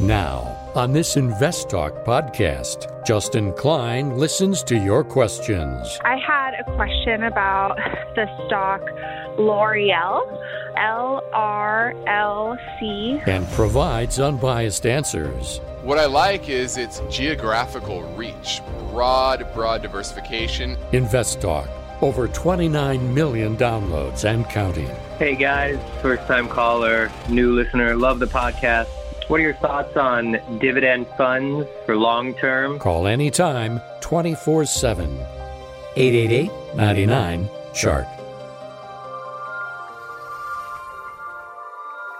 Now, on this Invest Talk podcast, Justin Klein listens to your questions. I had a question about the stock L'Oreal, L R L C, and provides unbiased answers. What I like is its geographical reach, broad, broad diversification. Invest Talk, over 29 million downloads and counting. Hey guys, first time caller, new listener, love the podcast. What are your thoughts on dividend funds for long term? Call anytime, 24 7. 888 99 Chart.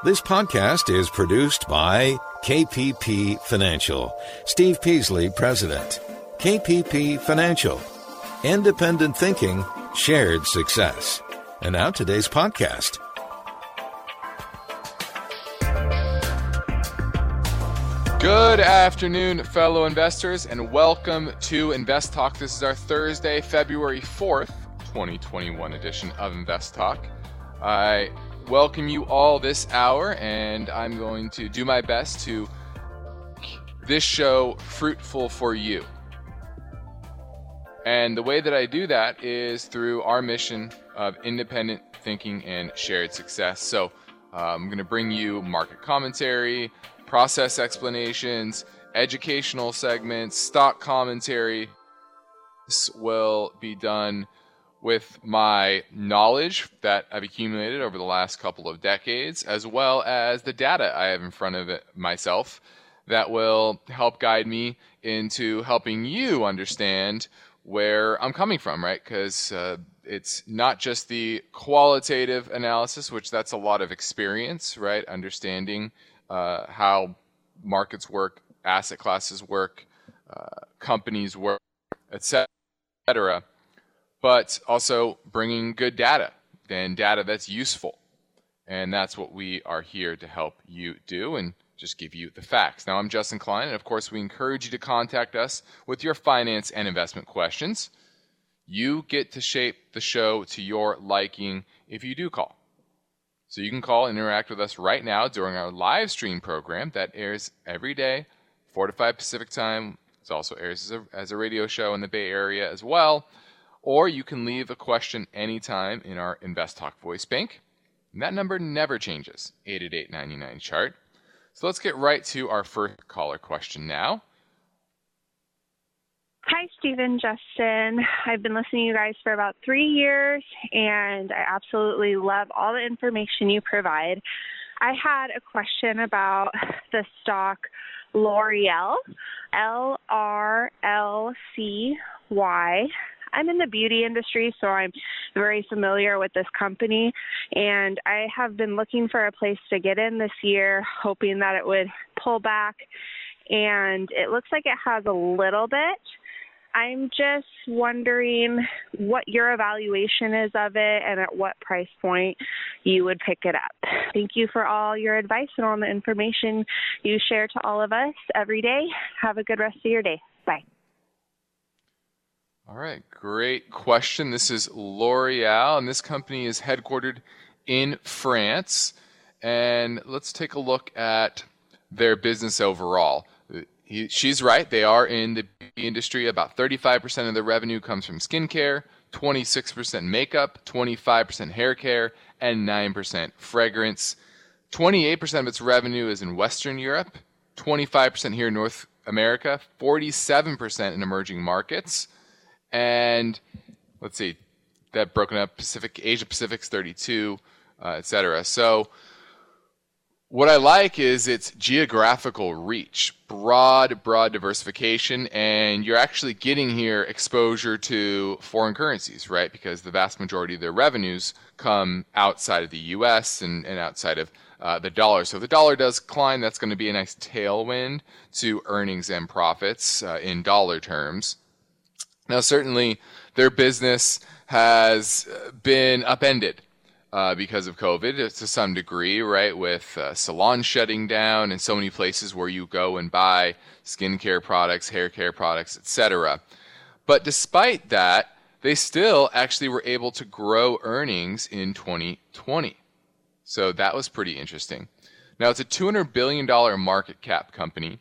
This podcast is produced by KPP Financial. Steve Peasley, President. KPP Financial. Independent thinking, shared success. And now today's podcast. Good afternoon, fellow investors, and welcome to Invest Talk. This is our Thursday, February 4th, 2021 edition of Invest Talk. I welcome you all this hour, and I'm going to do my best to this show fruitful for you. And the way that I do that is through our mission of independent thinking and shared success. So uh, I'm going to bring you market commentary, process explanations, educational segments, stock commentary. This will be done with my knowledge that I've accumulated over the last couple of decades, as well as the data I have in front of it myself that will help guide me into helping you understand where I'm coming from, right? Because uh, it's not just the qualitative analysis, which that's a lot of experience, right? Understanding uh, how markets work, asset classes work, uh, companies work, etc. But also bringing good data and data that's useful. And that's what we are here to help you do and just give you the facts. Now, I'm Justin Klein, and of course, we encourage you to contact us with your finance and investment questions. You get to shape the show to your liking if you do call. So you can call and interact with us right now during our live stream program that airs every day, 4 to 5 Pacific time. It also airs as a, as a radio show in the Bay Area as well. Or you can leave a question anytime in our Invest Talk voice bank. And that number never changes 888 chart. So let's get right to our first caller question now. Hi, Stephen, Justin. I've been listening to you guys for about three years, and I absolutely love all the information you provide. I had a question about the stock L'Oreal, L R L C Y. I'm in the beauty industry, so I'm very familiar with this company. And I have been looking for a place to get in this year, hoping that it would pull back. And it looks like it has a little bit. I'm just wondering what your evaluation is of it and at what price point you would pick it up. Thank you for all your advice and all the information you share to all of us every day. Have a good rest of your day. Bye. All right, great question. This is L'Oreal, and this company is headquartered in France. And let's take a look at their business overall. He, she's right. They are in the industry. About 35% of the revenue comes from skincare, 26% makeup, 25% hair care, and 9% fragrance. 28% of its revenue is in Western Europe, 25% here in North America, 47% in emerging markets, and let's see, that broken up Pacific, Asia Pacific's 32, uh, etc. So what I like is its geographical reach, broad, broad diversification, and you're actually getting here exposure to foreign currencies, right? Because the vast majority of their revenues come outside of the US and, and outside of uh, the dollar. So if the dollar does climb, that's going to be a nice tailwind to earnings and profits uh, in dollar terms. Now, certainly, their business has been upended uh, because of COVID to some degree, right? With uh, salons shutting down and so many places where you go and buy skincare products, hair care products, etc. But despite that, they still actually were able to grow earnings in 2020. So that was pretty interesting. Now, it's a $200 billion market cap company,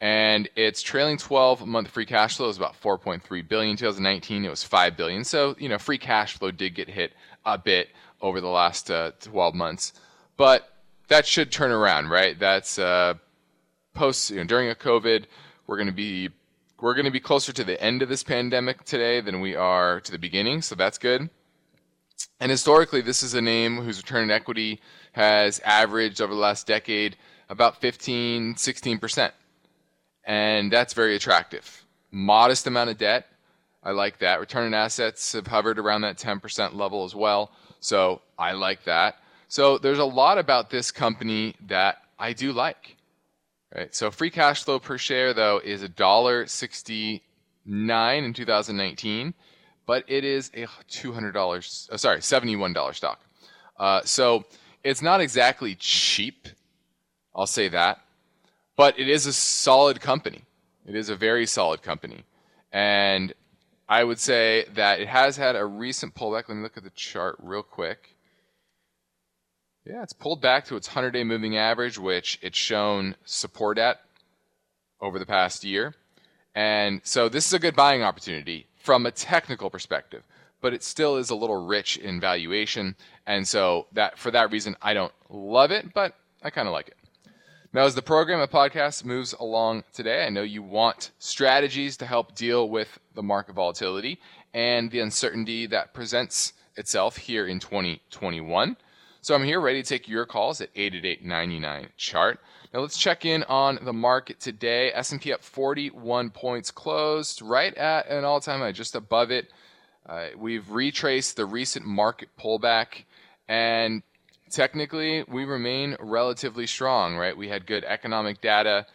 and its trailing 12 month free cash flow is about 4.3 billion. 2019, it was 5 billion. So, you know, free cash flow did get hit a bit over the last uh, 12 months, but that should turn around, right? That's uh, post you know, during a COVID. We're going to be we're going to be closer to the end of this pandemic today than we are to the beginning, so that's good. And historically, this is a name whose return on equity has averaged over the last decade about 15, 16%. And that's very attractive. Modest amount of debt. I like that. Return on assets have hovered around that 10% level as well. So I like that. So there's a lot about this company that I do like. Right. So free cash flow per share though is a dollar sixty nine in 2019, but it is a $200, uh, sorry, $71 stock. Uh, so it's not exactly cheap. I'll say that, but it is a solid company. It is a very solid company, and I would say that it has had a recent pullback. Let me look at the chart real quick. Yeah, it's pulled back to its 100 day moving average, which it's shown support at over the past year. And so this is a good buying opportunity from a technical perspective, but it still is a little rich in valuation. And so that for that reason, I don't love it, but I kind of like it. Now, as the program of podcast moves along today, I know you want strategies to help deal with the market volatility and the uncertainty that presents itself here in 2021. So I'm here ready to take your calls at 888-99 chart. Now let's check in on the market today. S&P up 41 points closed right at an all-time high, just above it. Uh, we've retraced the recent market pullback and technically we remain relatively strong, right? We had good economic data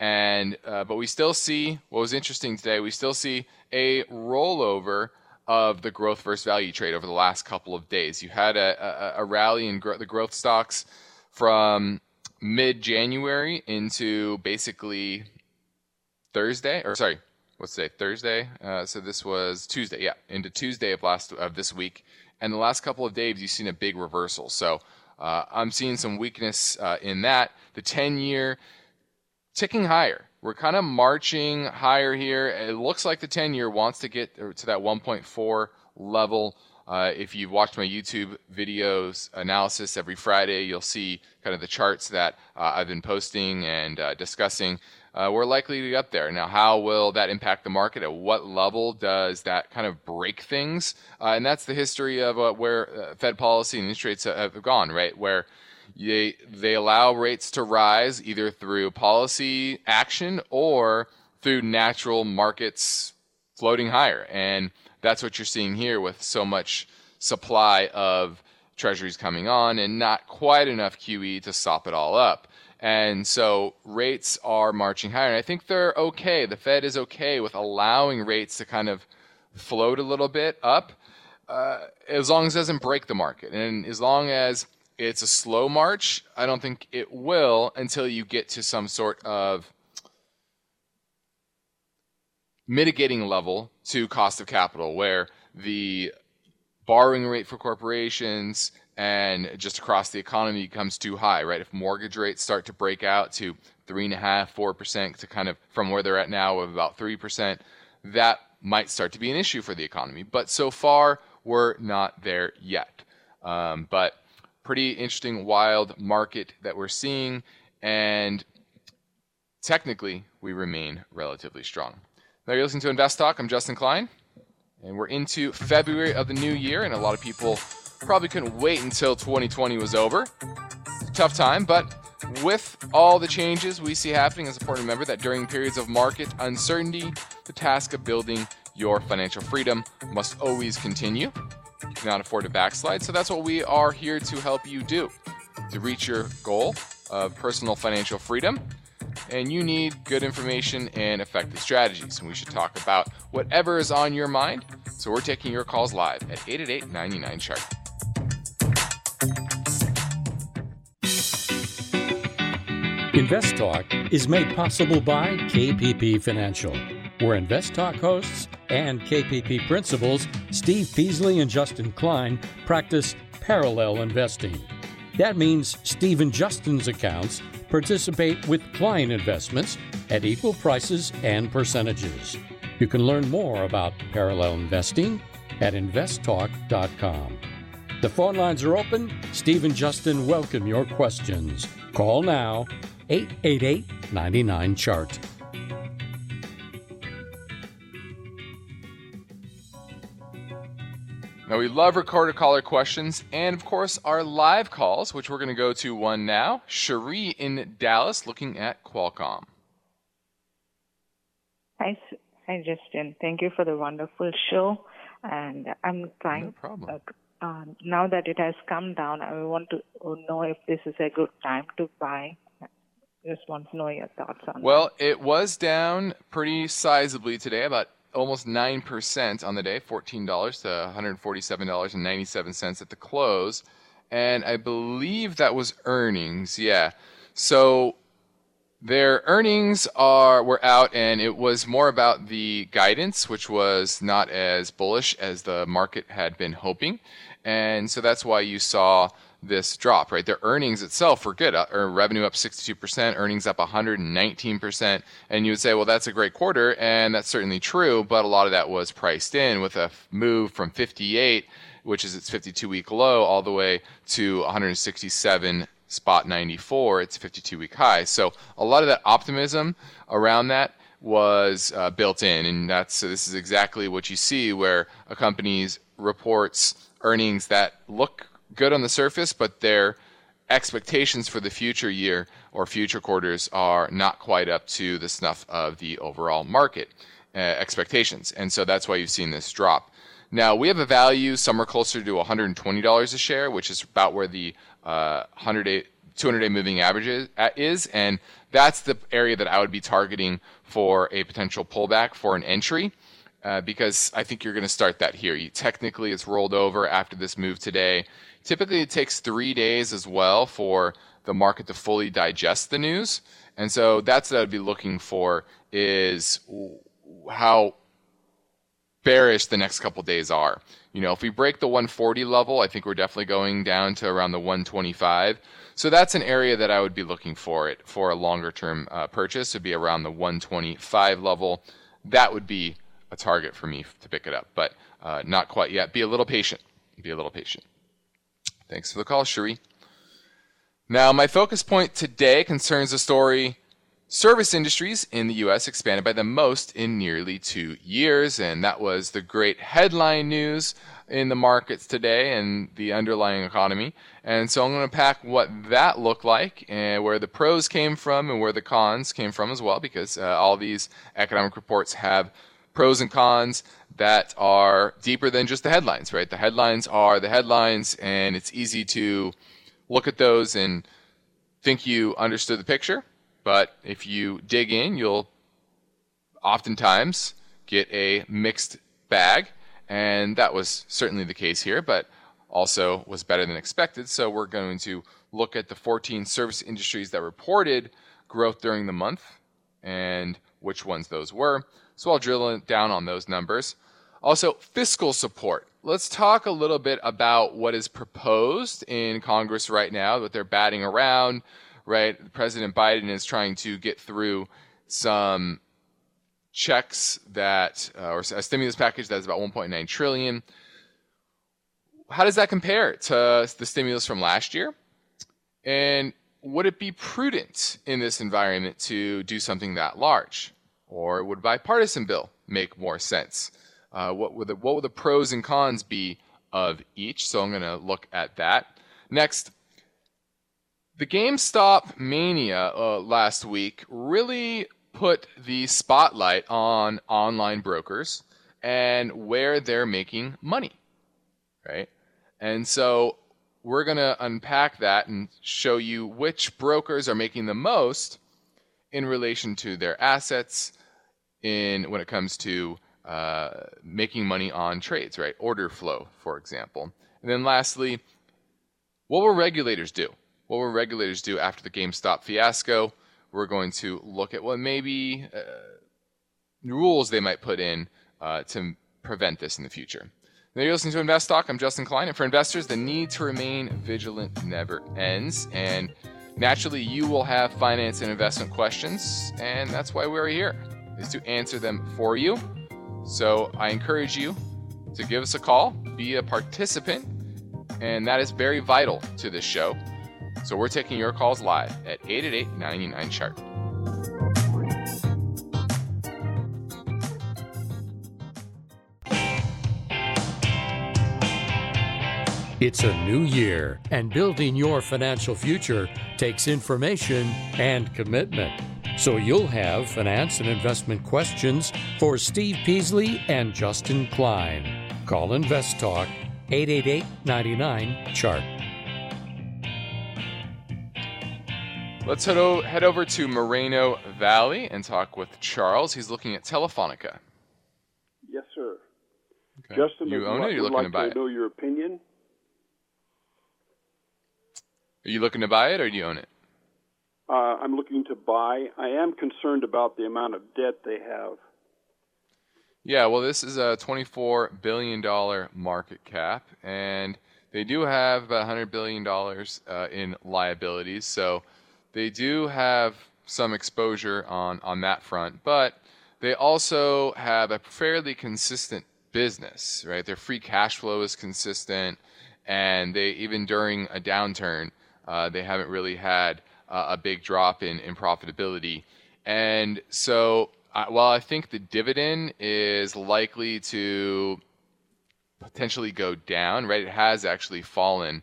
and uh, but we still see what was interesting today, we still see a rollover of the growth versus value trade over the last couple of days. You had a, a, a rally in gro- the growth stocks from mid January into basically Thursday, or sorry, let's say Thursday. Uh, so this was Tuesday, yeah, into Tuesday of last of this week. And the last couple of days, you've seen a big reversal. So uh, I'm seeing some weakness uh, in that. The 10 year ticking higher we're kind of marching higher here. It looks like the 10 year wants to get to that 1.4 level. Uh, if you've watched my YouTube videos analysis every Friday, you'll see kind of the charts that uh, I've been posting and uh, discussing. Uh, we're likely to get up there. Now, how will that impact the market? At what level does that kind of break things? Uh, and that's the history of uh, where Fed policy and interest rates have gone, right? Where they, they allow rates to rise either through policy action or through natural markets floating higher. And that's what you're seeing here with so much supply of treasuries coming on and not quite enough QE to sop it all up. And so rates are marching higher. And I think they're okay. The Fed is okay with allowing rates to kind of float a little bit up uh, as long as it doesn't break the market. And as long as it's a slow march. I don't think it will until you get to some sort of mitigating level to cost of capital where the borrowing rate for corporations and just across the economy becomes too high, right? If mortgage rates start to break out to three and a half, four percent to kind of from where they're at now of about three percent, that might start to be an issue for the economy. But so far, we're not there yet. Um, but pretty interesting, wild market that we're seeing, and technically we remain relatively strong. Now you're listening to Invest Talk. I'm Justin Klein, and we're into February of the new year, and a lot of people probably couldn't wait until 2020 was over. Tough time, but with all the changes we see happening, it's important to remember that during periods of market uncertainty, the task of building your financial freedom must always continue cannot afford to backslide. So that's what we are here to help you do to reach your goal of personal financial freedom. And you need good information and effective strategies. And we should talk about whatever is on your mind. So we're taking your calls live at 888 99 Chart. Invest Talk is made possible by KPP Financial where Invest Talk hosts and KPP principals Steve Peasley and Justin Klein practice parallel investing. That means Steve and Justin's accounts participate with client investments at equal prices and percentages. You can learn more about parallel investing at investtalk.com. The phone lines are open. Steve and Justin welcome your questions. Call now 888 99 Chart. Now, we love recorded caller questions and, of course, our live calls, which we're going to go to one now. Cherie in Dallas looking at Qualcomm. Hi, hi, Justin. Thank you for the wonderful show. And I'm trying. No problem. Uh, uh, now that it has come down, I want to know if this is a good time to buy. Just want to know your thoughts on well, that. it was down pretty sizably today, about almost 9% on the day, $14 to $147.97 at the close. And I believe that was earnings. Yeah. So their earnings are were out and it was more about the guidance which was not as bullish as the market had been hoping. And so that's why you saw this drop, right? Their earnings itself were good, uh, revenue up 62%, earnings up 119%. And you would say, well, that's a great quarter, and that's certainly true, but a lot of that was priced in with a move from 58, which is its 52 week low, all the way to 167 spot 94, its 52 week high. So a lot of that optimism around that was uh, built in, and that's so this is exactly what you see where a company's reports earnings that look good on the surface, but their expectations for the future year or future quarters are not quite up to the snuff of the overall market uh, expectations. And so that's why you've seen this drop. Now, we have a value somewhere closer to $120 a share, which is about where the uh, 100 day, 200 day moving average is, uh, is. And that's the area that I would be targeting for a potential pullback for an entry. Uh, because I think you're going to start that here. You, technically, it's rolled over after this move today. Typically, it takes three days as well for the market to fully digest the news. And so that's what I'd be looking for is how bearish the next couple days are. You know, if we break the 140 level, I think we're definitely going down to around the 125. So that's an area that I would be looking for it for a longer term uh, purchase would be around the 125 level. That would be a target for me to pick it up, but uh, not quite yet. Be a little patient. Be a little patient. Thanks for the call, Cherie. Now, my focus point today concerns the story service industries in the US expanded by the most in nearly two years, and that was the great headline news in the markets today and the underlying economy. And so I'm going to pack what that looked like and where the pros came from and where the cons came from as well, because uh, all these economic reports have pros and cons that are deeper than just the headlines, right? The headlines are the headlines, and it's easy to look at those and think you understood the picture. But if you dig in, you'll oftentimes get a mixed bag. And that was certainly the case here, but also was better than expected. So we're going to look at the 14 service industries that reported growth during the month and which ones those were. So I'll drill down on those numbers. Also, fiscal support. Let's talk a little bit about what is proposed in Congress right now, what they're batting around, right? President Biden is trying to get through some checks that, uh, or a stimulus package that's about 1.9 trillion. How does that compare to the stimulus from last year? And would it be prudent in this environment to do something that large? Or would a bipartisan bill make more sense? Uh, what, would the, what the pros and cons be of each? So I'm going to look at that. Next, the GameStop mania uh, last week really put the spotlight on online brokers and where they're making money, right? And so we're going to unpack that and show you which brokers are making the most in relation to their assets in when it comes to uh, making money on trades, right? Order flow, for example. And then lastly, what will regulators do? What will regulators do after the GameStop fiasco? We're going to look at what maybe uh, rules they might put in uh, to prevent this in the future. There you're listening to Invest Talk. I'm Justin Klein. And for investors, the need to remain vigilant never ends. And naturally, you will have finance and investment questions. And that's why we're here, is to answer them for you. So I encourage you to give us a call, be a participant, and that is very vital to this show. So we're taking your calls live at 888 99 Chart. It's a new year, and building your financial future takes information and commitment. So you'll have finance and investment questions for Steve Peasley and Justin Klein. Call Invest Talk 888 99 Chart. Let's head, o- head over to Moreno Valley and talk with Charles. He's looking at Telefonica. Yes, sir. Okay. Justin, you own it you're looking like to buy to it? know your opinion. Are you looking to buy it or do you own it? Uh, I'm looking to buy. I am concerned about the amount of debt they have. Yeah, well, this is a $24 billion market cap, and they do have about $100 billion uh, in liabilities. So they do have some exposure on, on that front, but they also have a fairly consistent business, right? Their free cash flow is consistent, and they even during a downturn, uh, they haven't really had uh, a big drop in, in profitability. And so, uh, while I think the dividend is likely to potentially go down, right? It has actually fallen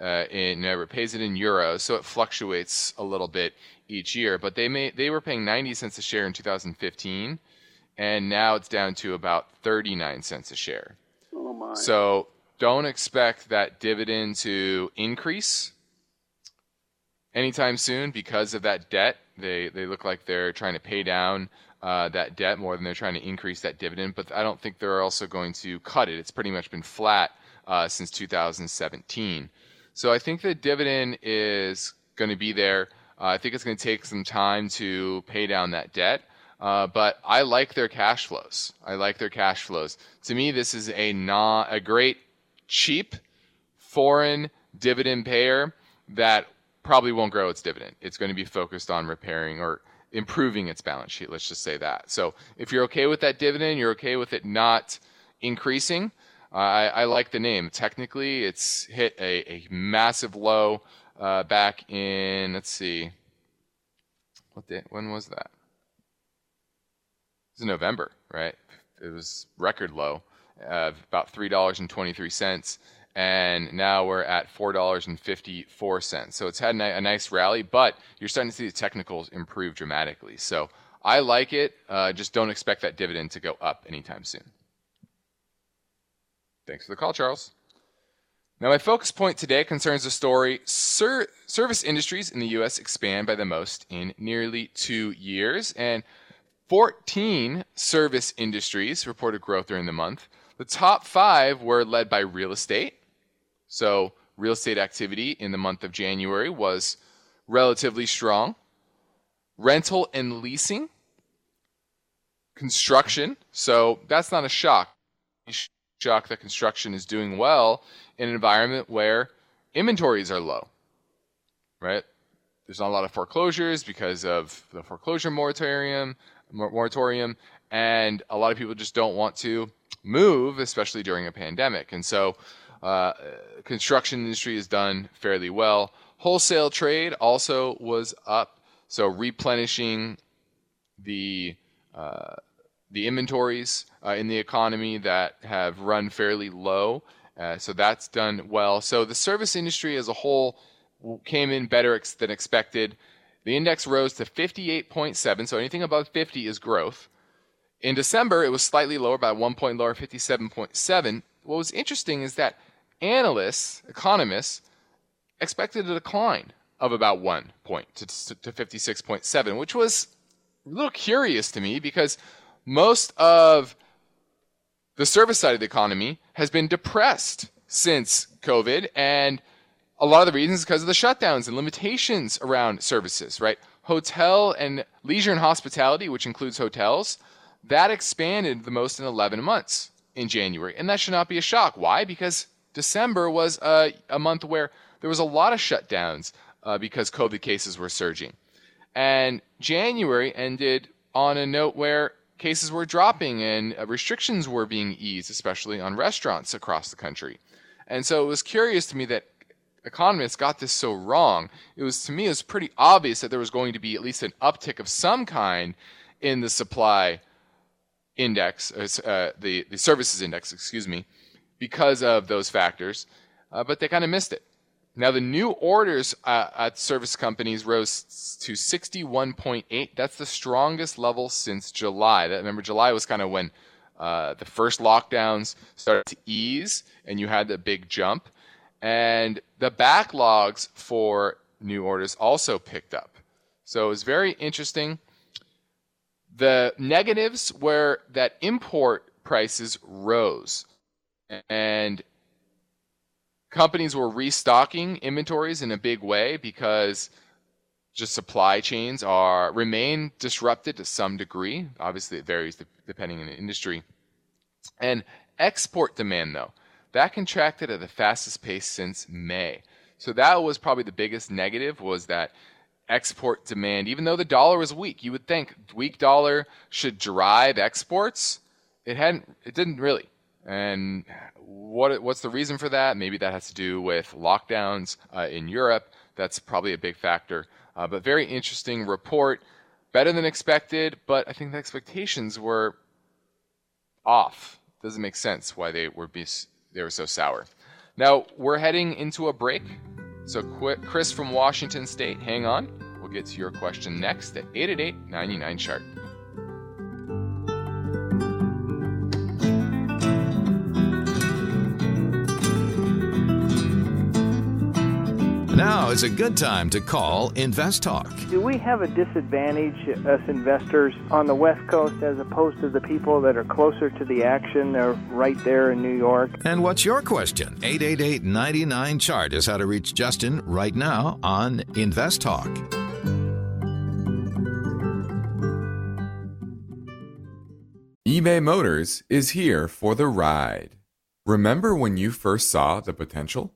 uh, in, uh, it pays it in euros, so it fluctuates a little bit each year. But they may, they were paying 90 cents a share in 2015, and now it's down to about 39 cents a share. Oh my! So don't expect that dividend to increase anytime soon because of that debt. They they look like they're trying to pay down uh, that debt more than they're trying to increase that dividend. But I don't think they're also going to cut it. It's pretty much been flat uh, since 2017. So I think the dividend is going to be there. Uh, I think it's going to take some time to pay down that debt. Uh, but I like their cash flows. I like their cash flows. To me, this is a not a great cheap foreign dividend payer that probably won't grow its dividend. It's going to be focused on repairing or improving its balance sheet. Let's just say that. So if you're okay with that dividend, you're okay with it not increasing. Uh, I, I like the name. Technically, it's hit a, a massive low uh, back in. Let's see. What day? When was that? It was November, right? It was record low, uh, about three dollars and now we're at four dollars and fifty four cents. So it's had a nice rally, but you're starting to see the technicals improve dramatically. So I like it. Uh, just don't expect that dividend to go up anytime soon. Thanks for the call, Charles. Now, my focus point today concerns the story Ser- service industries in the U.S. expand by the most in nearly two years, and 14 service industries reported growth during the month. The top five were led by real estate, so, real estate activity in the month of January was relatively strong. Rental and leasing, construction, so that's not a shock. Shock that construction is doing well in an environment where inventories are low, right? There's not a lot of foreclosures because of the foreclosure moratorium, moratorium, and a lot of people just don't want to move, especially during a pandemic. And so, uh, construction industry has done fairly well. Wholesale trade also was up, so replenishing the uh, the inventories uh, in the economy that have run fairly low. Uh, so that's done well. So the service industry as a whole came in better ex- than expected. The index rose to 58.7, so anything above 50 is growth. In December, it was slightly lower by one point lower, 57.7. What was interesting is that analysts, economists, expected a decline of about one point to, to 56.7, which was a little curious to me because most of the service side of the economy has been depressed since COVID, and a lot of the reasons is because of the shutdowns and limitations around services, right? Hotel and leisure and hospitality, which includes hotels, that expanded the most in 11 months in January, and that should not be a shock. Why? Because December was a, a month where there was a lot of shutdowns uh, because COVID cases were surging. And January ended on a note where cases were dropping and uh, restrictions were being eased, especially on restaurants across the country. And so it was curious to me that economists got this so wrong. It was to me it was pretty obvious that there was going to be at least an uptick of some kind in the supply index, uh, uh the the services index, excuse me, because of those factors. Uh, but they kind of missed it. Now the new orders uh, at service companies rose to 61.8. That's the strongest level since July. That remember July was kind of when uh, the first lockdowns started to ease, and you had the big jump. And the backlogs for new orders also picked up. So it was very interesting. The negatives were that import prices rose and companies were restocking inventories in a big way because just supply chains are remain disrupted to some degree. Obviously, it varies depending on the industry. And export demand, though, that contracted at the fastest pace since May. So that was probably the biggest negative was that export demand. Even though the dollar was weak, you would think weak dollar should drive exports. It hadn't. It didn't really. And what what's the reason for that? Maybe that has to do with lockdowns uh, in Europe. That's probably a big factor. Uh, but very interesting report. Better than expected, but I think the expectations were off. Doesn't make sense why they were be, they were so sour. Now we're heading into a break. So Chris from Washington State, hang on. We'll get to your question next at 888 99 chart. Now is a good time to call Invest Talk. Do we have a disadvantage, us investors, on the West Coast as opposed to the people that are closer to the action? They're right there in New York. And what's your question? 888 99 Chart is how to reach Justin right now on Invest Talk. eBay Motors is here for the ride. Remember when you first saw the potential?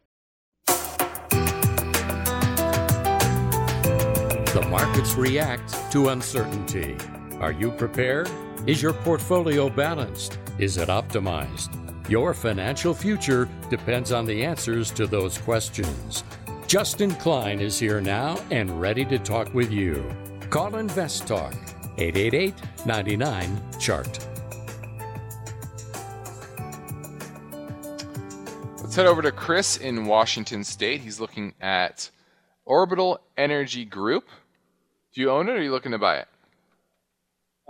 Markets react to uncertainty. Are you prepared? Is your portfolio balanced? Is it optimized? Your financial future depends on the answers to those questions. Justin Klein is here now and ready to talk with you. Call Invest Talk 888 99 Chart. Let's head over to Chris in Washington State. He's looking at Orbital Energy Group. Do you own it or are you looking to buy it?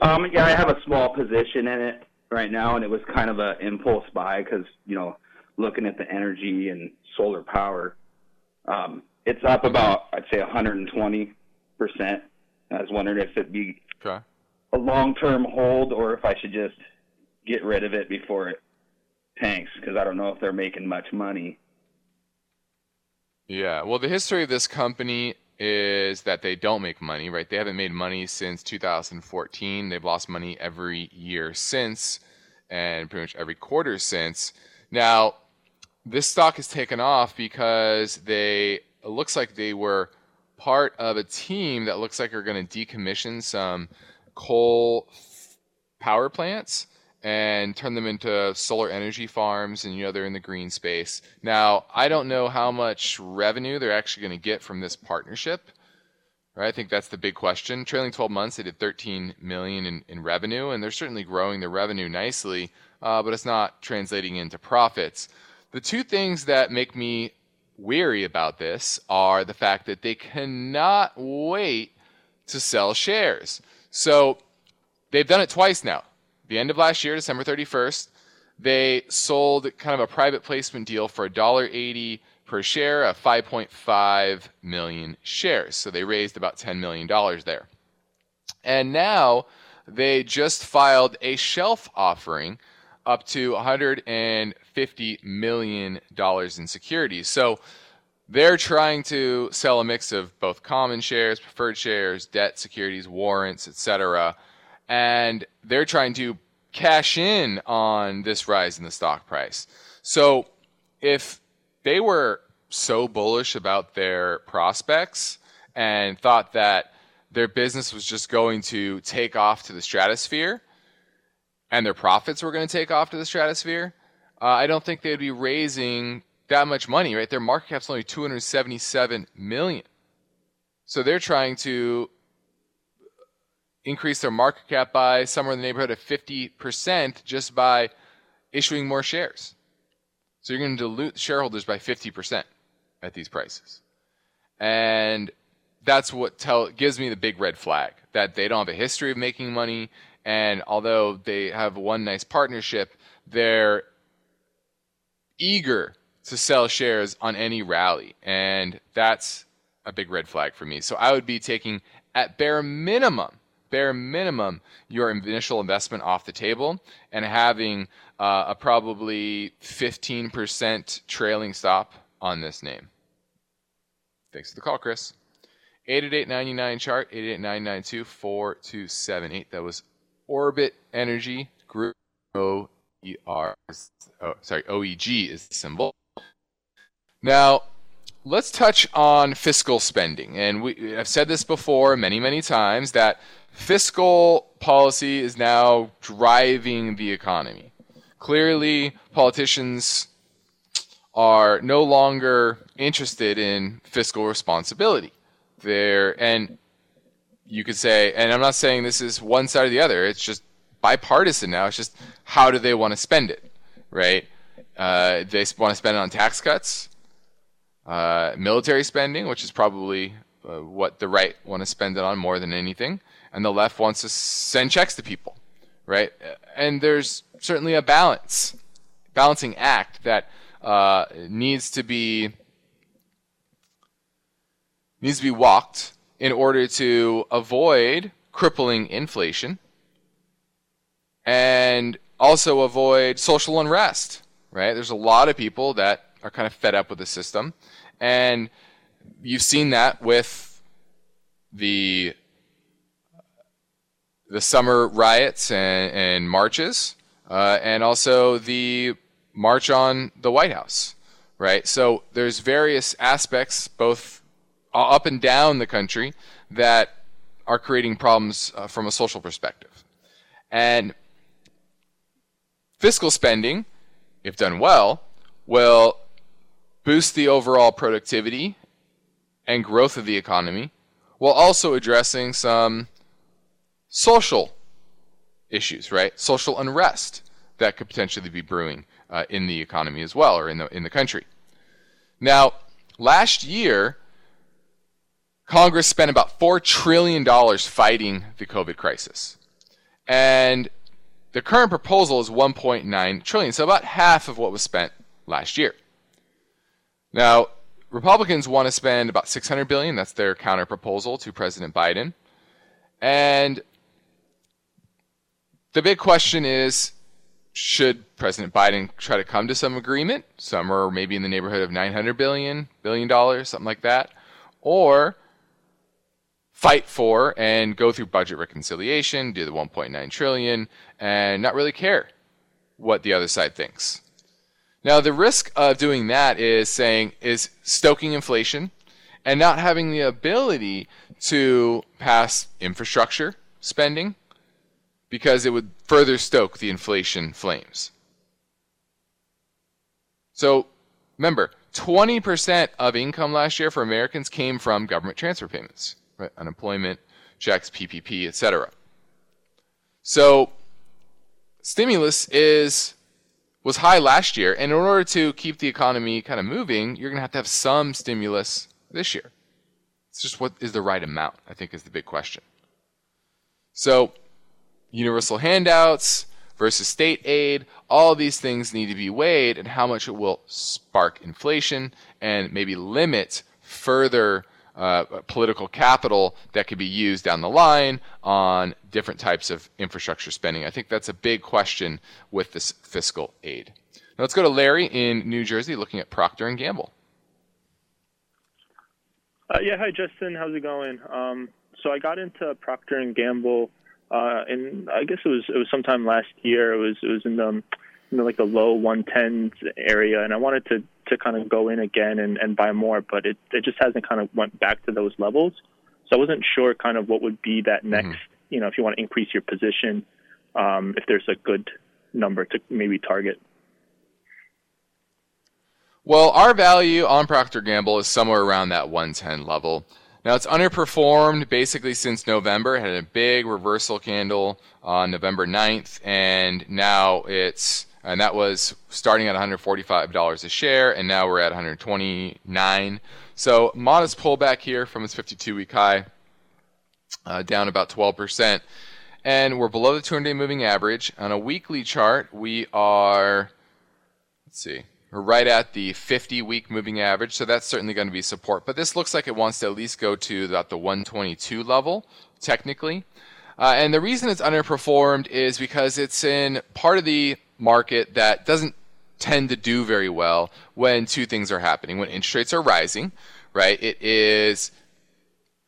Um, yeah, I have a small position in it right now, and it was kind of an impulse buy because you know, looking at the energy and solar power, um, it's up about I'd say 120 percent. I was wondering if it'd be okay. a long-term hold or if I should just get rid of it before it tanks because I don't know if they're making much money. Yeah, well, the history of this company is that they don't make money, right? They haven't made money since 2014. They've lost money every year since, and pretty much every quarter since. Now, this stock has taken off because they it looks like they were part of a team that looks like are going to decommission some coal power plants and turn them into solar energy farms and you know they're in the green space. Now i don't know how much revenue they're actually going to get from this partnership right? I think that's the big question. Trailing 12 months they did 13 million in, in revenue and they're certainly growing their revenue nicely uh, but it's not translating into profits. The two things that make me weary about this are the fact that they cannot wait to sell shares. So they've done it twice now the end of last year, December 31st, they sold kind of a private placement deal for $1.80 per share of 5.5 million shares. So they raised about $10 million there. And now they just filed a shelf offering up to $150 million in securities. So they're trying to sell a mix of both common shares, preferred shares, debt securities, warrants, etc and they're trying to cash in on this rise in the stock price. So if they were so bullish about their prospects and thought that their business was just going to take off to the stratosphere and their profits were going to take off to the stratosphere, uh, I don't think they'd be raising that much money, right? Their market cap's only 277 million. So they're trying to increase their market cap by somewhere in the neighborhood of 50% just by issuing more shares. So you're going to dilute shareholders by 50% at these prices. And that's what tell, gives me the big red flag that they don't have a history of making money. And although they have one nice partnership, they're eager to sell shares on any rally. And that's a big red flag for me. So I would be taking, at bare minimum, bare minimum your initial investment off the table and having uh, a probably 15% trailing stop on this name. Thanks for the call, Chris. 888 chart 888 4278. That was Orbit Energy Group O E R. Oh, sorry, OEG is the symbol. Now, let's touch on fiscal spending. And we, I've said this before many, many times that fiscal policy is now driving the economy. Clearly, politicians are no longer interested in fiscal responsibility. They're, and you could say, and I'm not saying this is one side or the other, it's just bipartisan now. It's just how do they want to spend it, right? Uh, they want to spend it on tax cuts, uh, military spending, which is probably uh, what the right want to spend it on more than anything, and the left wants to send checks to people, right? And there's certainly a balance, balancing act that uh, needs to be needs to be walked in order to avoid crippling inflation and also avoid social unrest, right? There's a lot of people that are kind of fed up with the system. And you've seen that with the the summer riots and, and marches, uh, and also the march on the White House, right? So there's various aspects, both up and down the country, that are creating problems uh, from a social perspective. And fiscal spending, if done well, will boost the overall productivity and growth of the economy while also addressing some social issues, right? Social unrest that could potentially be brewing uh, in the economy as well or in the in the country. Now, last year Congress spent about $4 trillion fighting the COVID crisis. And the current proposal is 1.9 trillion, so about half of what was spent last year. Now, Republicans want to spend about 600 billion, that's their counter proposal to President Biden. And the big question is should President Biden try to come to some agreement, somewhere maybe in the neighborhood of 900 billion, billion dollars, something like that, or fight for and go through budget reconciliation, do the 1.9 trillion, and not really care what the other side thinks. Now, the risk of doing that is saying is stoking inflation and not having the ability to pass infrastructure spending because it would further stoke the inflation flames. So, remember, 20% of income last year for Americans came from government transfer payments right? unemployment checks, PPP, etc. So stimulus is was high last year, and in order to keep the economy kind of moving, you're going to have to have some stimulus this year. It's just what is the right amount, I think, is the big question. So, universal handouts versus state aid, all these things need to be weighed, and how much it will spark inflation and maybe limit further uh, political capital that could be used down the line on different types of infrastructure spending. I think that's a big question with this fiscal aid. Now let's go to Larry in New Jersey, looking at Procter and Gamble. Uh, yeah, hi Justin, how's it going? Um, so I got into Procter and Gamble, uh, and I guess it was it was sometime last year. It was it was in the you know, like the low 110s area, and I wanted to to kind of go in again and, and buy more, but it it just hasn't kind of went back to those levels. So I wasn't sure kind of what would be that mm-hmm. next, mm-hmm. you know, if you want to increase your position, um, if there's a good number to maybe target. Well, our value on Procter Gamble is somewhere around that 110 level. Now it's underperformed basically since November. It had a big reversal candle on November 9th, and now it's and that was starting at $145 a share, and now we're at 129. So modest pullback here from its 52-week high, uh, down about 12%, and we're below the 200-day moving average. On a weekly chart, we are, let's see, right at the 50-week moving average, so that's certainly going to be support. But this looks like it wants to at least go to about the 122 level, technically. Uh, and the reason it's underperformed is because it's in part of the market that doesn't tend to do very well when two things are happening. When interest rates are rising, right? It is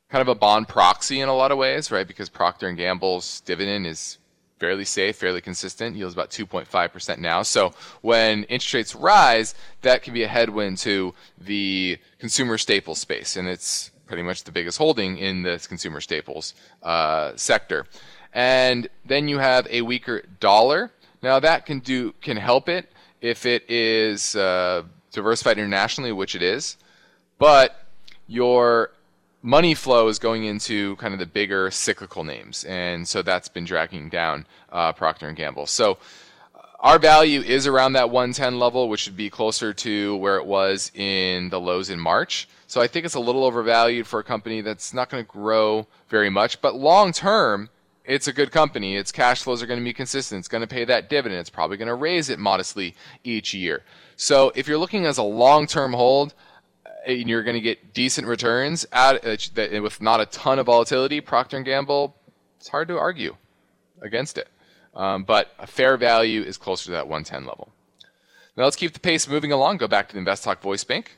kind of a bond proxy in a lot of ways, right? Because Procter and Gamble's dividend is fairly safe, fairly consistent, yields about 2.5% now. So when interest rates rise, that can be a headwind to the consumer staples space, and it's pretty much the biggest holding in the consumer staples uh, sector. And then you have a weaker dollar now that can do can help it if it is uh, diversified internationally, which it is, but your money flow is going into kind of the bigger cyclical names, and so that's been dragging down uh, Procter and Gamble. So uh, our value is around that 110 level, which would be closer to where it was in the lows in March. So I think it's a little overvalued for a company that's not going to grow very much, but long term it's a good company. Its cash flows are going to be consistent. It's going to pay that dividend. It's probably going to raise it modestly each year. So if you're looking as a long-term hold, and you're going to get decent returns at with not a ton of volatility, Procter and Gamble, it's hard to argue against it. Um, but a fair value is closer to that 110 level. Now let's keep the pace moving along. Go back to the Invest Talk Voice Bank.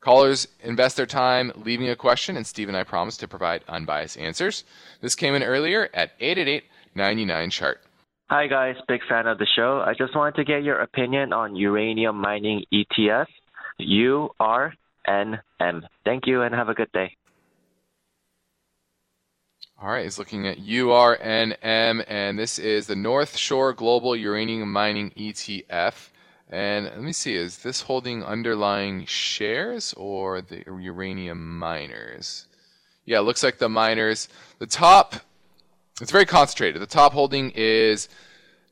Callers invest their time leaving a question, and Steve and I promise to provide unbiased answers. This came in earlier at 888 99 chart. Hi guys, big fan of the show. I just wanted to get your opinion on uranium mining ETF, URNM. Thank you and have a good day. All right, he's looking at URNM, and this is the North Shore Global Uranium Mining ETF. And let me see, is this holding underlying shares or the uranium miners? Yeah, looks like the miners. The top, it's very concentrated. The top holding is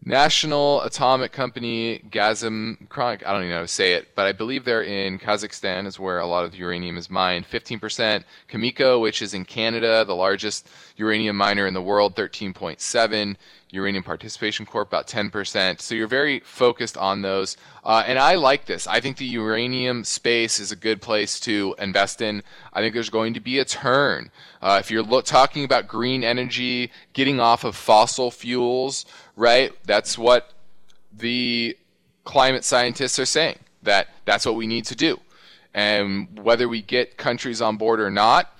National Atomic Company Gazim Chronic. I don't even know how to say it, but I believe they're in Kazakhstan, is where a lot of the uranium is mined. 15%. Cameco, which is in Canada, the largest uranium miner in the world, 13.7. Uranium Participation Corp, about 10%. So you're very focused on those. Uh, and I like this. I think the uranium space is a good place to invest in. I think there's going to be a turn. Uh, if you're lo- talking about green energy, getting off of fossil fuels, right? That's what the climate scientists are saying, that that's what we need to do. And whether we get countries on board or not,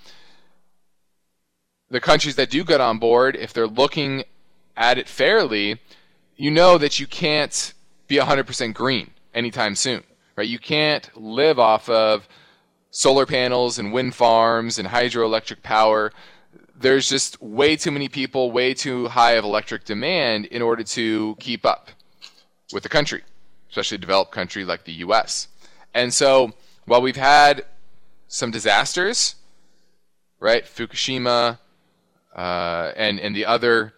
the countries that do get on board, if they're looking at it fairly, you know that you can't be 100% green anytime soon, right? You can't live off of solar panels and wind farms and hydroelectric power. There's just way too many people, way too high of electric demand in order to keep up with the country, especially a developed country like the US. And so, while we've had some disasters, right? Fukushima uh, and, and the other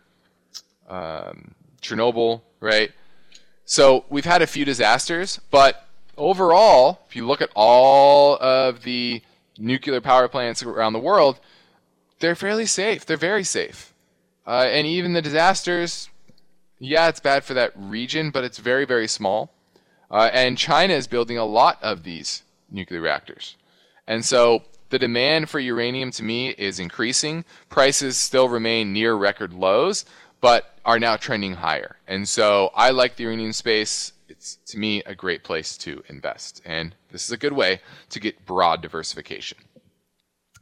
um, Chernobyl, right? So we've had a few disasters, but overall, if you look at all of the nuclear power plants around the world, they're fairly safe. They're very safe. Uh, and even the disasters, yeah, it's bad for that region, but it's very, very small. Uh, and China is building a lot of these nuclear reactors. And so the demand for uranium to me is increasing. Prices still remain near record lows, but are now trending higher. And so I like the uranium space. It's to me a great place to invest. And this is a good way to get broad diversification.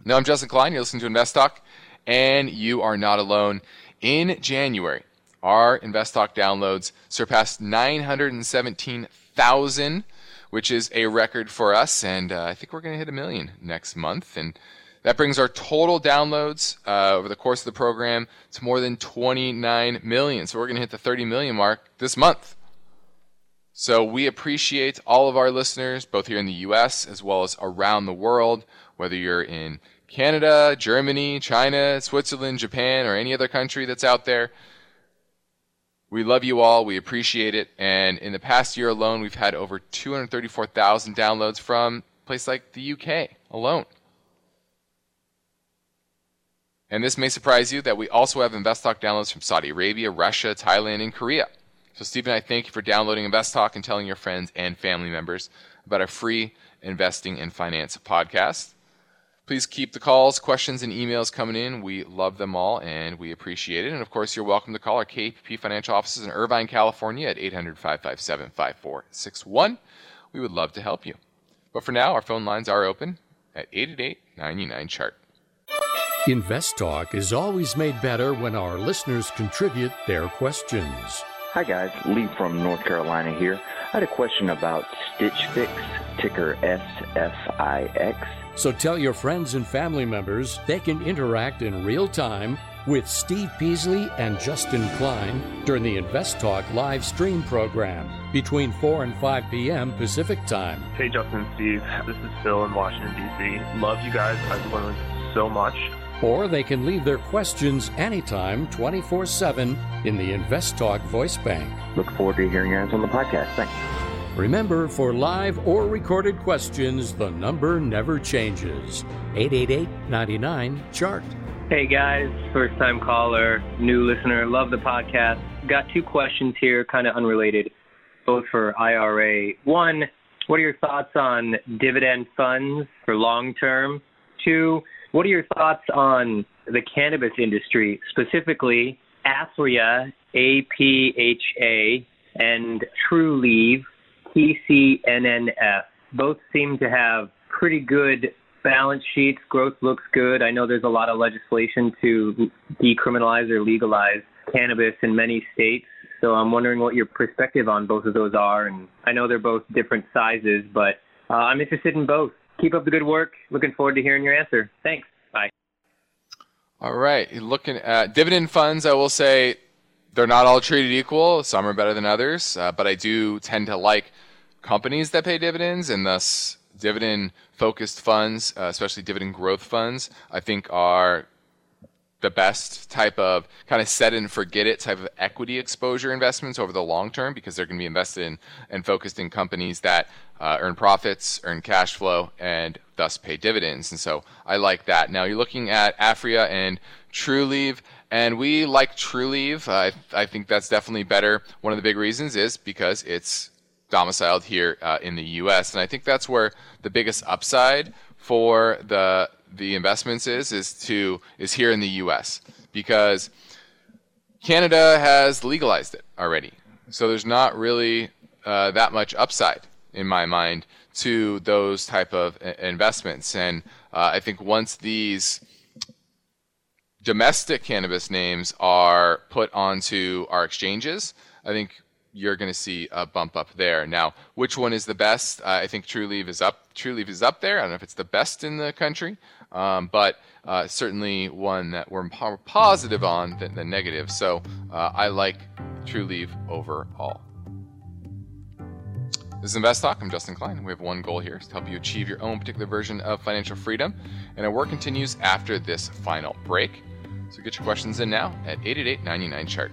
Now I'm Justin Klein, you're listening to Invest Talk, and you are not alone. In January, our Invest Talk downloads surpassed 917,000, which is a record for us, and uh, I think we're going to hit a million next month. And that brings our total downloads uh, over the course of the program to more than 29 million. So we're going to hit the 30 million mark this month. So we appreciate all of our listeners, both here in the US as well as around the world, whether you're in Canada, Germany, China, Switzerland, Japan, or any other country that's out there. We love you all. We appreciate it. And in the past year alone, we've had over 234,000 downloads from places like the UK alone. And this may surprise you that we also have InvestTalk downloads from Saudi Arabia, Russia, Thailand, and Korea. So, Steve and I thank you for downloading InvestTalk and telling your friends and family members about our free investing and finance podcast. Please keep the calls, questions, and emails coming in. We love them all and we appreciate it. And of course, you're welcome to call our KPP financial offices in Irvine, California at 800 557 5461. We would love to help you. But for now, our phone lines are open at 888 99 chart. Invest Talk is always made better when our listeners contribute their questions. Hi, guys. Lee from North Carolina here. I had a question about Stitch Fix, ticker SFIX. So tell your friends and family members they can interact in real time with Steve Peasley and Justin Klein during the Invest Talk live stream program between 4 and 5 p.m. Pacific Time. Hey, Justin and Steve. This is Phil in Washington, D.C. Love you guys. I've learned so much or they can leave their questions anytime 24 7 in the Invest Talk voice bank. Look forward to hearing your answer on the podcast. Thanks. Remember, for live or recorded questions, the number never changes 888 99 Chart. Hey guys, first time caller, new listener, love the podcast. Got two questions here, kind of unrelated, both for IRA. One, what are your thoughts on dividend funds for long term? Two, what are your thoughts on the cannabis industry, specifically Aphria, A P H A, and Trulieve, T C N N F? Both seem to have pretty good balance sheets. Growth looks good. I know there's a lot of legislation to decriminalize or legalize cannabis in many states. So I'm wondering what your perspective on both of those are. And I know they're both different sizes, but uh, I'm interested in both. Keep up the good work. Looking forward to hearing your answer. Thanks. Bye. All right. Looking at dividend funds, I will say they're not all treated equal. Some are better than others, uh, but I do tend to like companies that pay dividends, and thus dividend focused funds, uh, especially dividend growth funds, I think are the best type of kind of set and forget it type of equity exposure investments over the long term because they're going to be invested in and focused in companies that uh, earn profits, earn cash flow, and thus pay dividends. And so I like that. Now you're looking at Aphria and Trulieve, and we like Trulieve. Uh, I, I think that's definitely better. One of the big reasons is because it's domiciled here uh, in the U.S., and I think that's where the biggest upside for the the investments is is to is here in the U.S. because Canada has legalized it already, so there's not really uh, that much upside in my mind to those type of investments, and uh, I think once these domestic cannabis names are put onto our exchanges, I think you're going to see a bump up there. Now, which one is the best? Uh, I think Trulieve is up. Trulieve is up there. I don't know if it's the best in the country, um, but uh, certainly one that we're more positive on than, than negative. So uh, I like Trulieve overall. This is Invest Talk. I'm Justin Klein. We have one goal here to help you achieve your own particular version of financial freedom, and our work continues after this final break. So get your questions in now at 888 99 chart.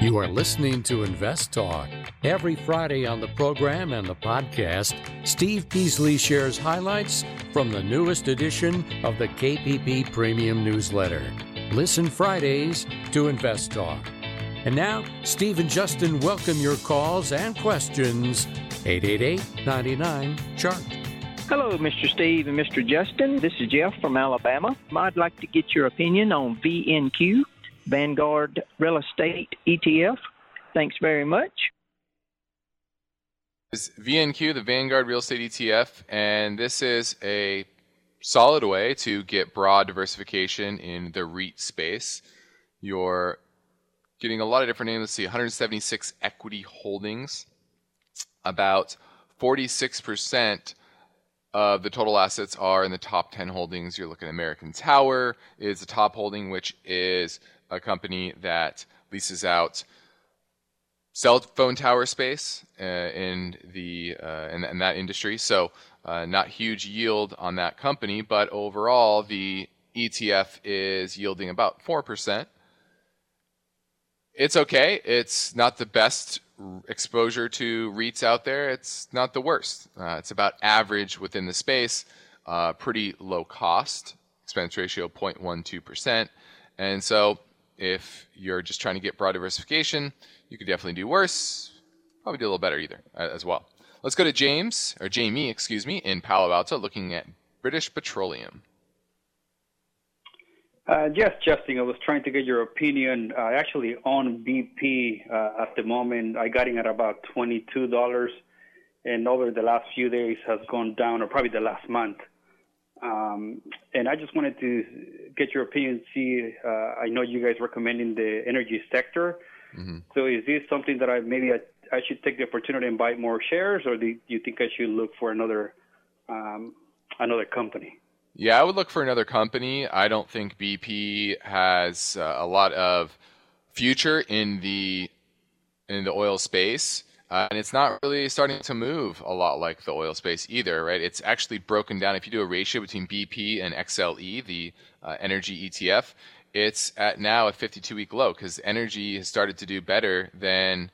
You are listening to Invest Talk. Every Friday on the program and the podcast, Steve Peasley shares highlights from the newest edition of the KPP Premium Newsletter. Listen Fridays to Invest Talk. And now, Steve and Justin welcome your calls and questions. 888 99 Chart. Hello, Mr. Steve and Mr. Justin. This is Jeff from Alabama. I'd like to get your opinion on VNQ Vanguard Real Estate ETF. Thanks very much. Is VNQ, the Vanguard Real Estate ETF, and this is a solid way to get broad diversification in the REIT space. You're getting a lot of different names. Let's see, 176 equity holdings, about 46% of the total assets are in the top 10 holdings. You're looking at American Tower is the top holding, which is a company that leases out cell phone tower space uh, in the uh, in, in, that industry. So uh, not huge yield on that company, but overall the ETF is yielding about four percent. It's okay. It's not the best exposure to REITs out there. It's not the worst. Uh, it's about average within the space. Uh, pretty low cost. Expense ratio 0.12 percent. And so if you're just trying to get broad diversification, you could definitely do worse. Probably do a little better either as well. Let's go to James, or Jamie, excuse me, in Palo Alto, looking at British Petroleum. Uh, yes, Justin, I was trying to get your opinion. Uh, actually, on BP uh, at the moment, I got in at about $22, and over the last few days has gone down, or probably the last month. Um, and I just wanted to get your opinion. See, uh, I know you guys recommending the energy sector. Mm-hmm. So is this something that I maybe I, I, should take the opportunity and buy more shares, or do you think I should look for another um, another company? Yeah, I would look for another company. I don't think BP has uh, a lot of future in the in the oil space. Uh, and it's not really starting to move a lot like the oil space either, right? It's actually broken down. If you do a ratio between BP and XLE, the uh, energy ETF, it's at now a 52 week low because energy has started to do better than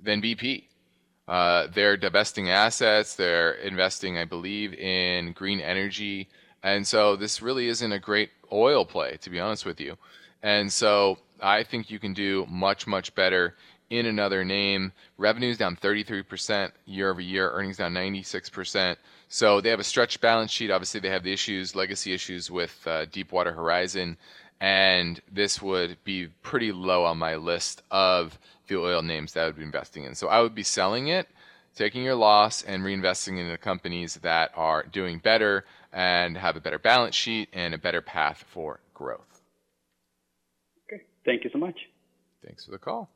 than BP. Uh, they're divesting assets. They're investing, I believe, in green energy And so this really isn't a great oil play, to be honest with you. And so I think you can do much, much better in another name. Revenues down 33% year over year, earnings down 96%. So they have a stretched balance sheet. Obviously, they have the issues, legacy issues with uh, Deepwater Horizon. And this would be pretty low on my list of the oil names that I would be investing in. So I would be selling it, taking your loss, and reinvesting in the companies that are doing better and have a better balance sheet and a better path for growth. Okay. Thank you so much. Thanks for the call.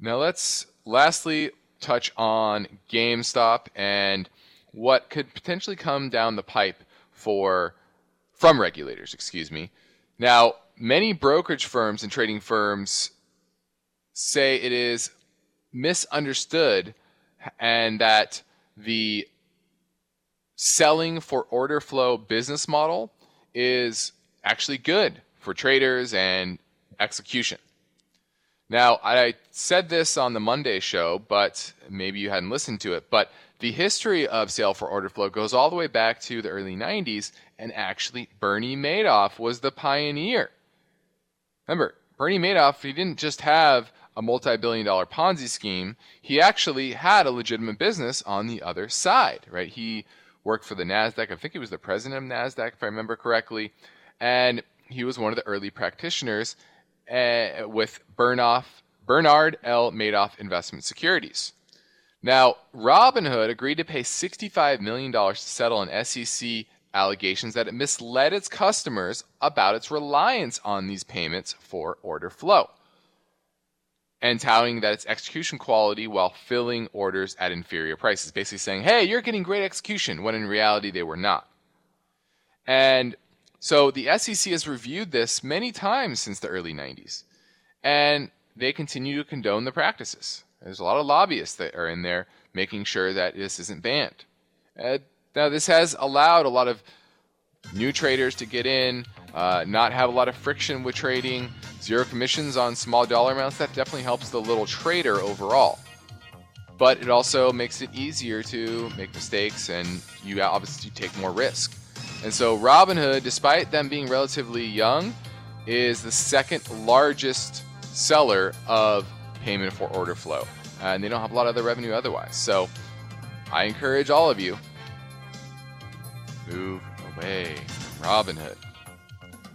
Now let's lastly touch on GameStop and what could potentially come down the pipe for from regulators, excuse me. Now, many brokerage firms and trading firms say it is misunderstood and that the selling for order flow business model is actually good for traders and execution. Now, I said this on the Monday show, but maybe you hadn't listened to it. But the history of sale for order flow goes all the way back to the early 90s, and actually, Bernie Madoff was the pioneer. Remember, Bernie Madoff, he didn't just have a multi billion dollar Ponzi scheme, he actually had a legitimate business on the other side, right? He worked for the NASDAQ. I think he was the president of NASDAQ, if I remember correctly. And he was one of the early practitioners uh, with Bernoff, Bernard L. Madoff Investment Securities. Now, Robinhood agreed to pay $65 million to settle an SEC allegations that it misled its customers about its reliance on these payments for order flow and touting that its execution quality while filling orders at inferior prices, basically saying, hey, you're getting great execution, when in reality they were not. And so the SEC has reviewed this many times since the early 90s, and they continue to condone the practices. There's a lot of lobbyists that are in there making sure that this isn't banned. Uh, now, this has allowed a lot of new traders to get in, uh, not have a lot of friction with trading, zero commissions on small dollar amounts. That definitely helps the little trader overall. But it also makes it easier to make mistakes, and you obviously take more risk. And so Robinhood, despite them being relatively young, is the second largest seller of payment for order flow. And they don't have a lot of other revenue otherwise. So I encourage all of you move away from Robinhood.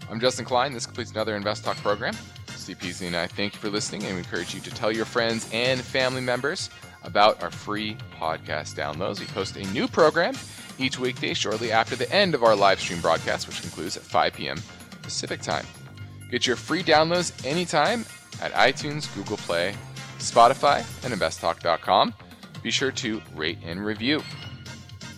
I'm Justin Klein. This completes another Invest Talk program. Peasley and I thank you for listening and we encourage you to tell your friends and family members about our free podcast downloads. We post a new program each weekday shortly after the end of our live stream broadcast, which concludes at 5 p.m. Pacific time. Get your free downloads anytime at iTunes, Google Play, Spotify, and InvestTalk.com. Be sure to rate and review.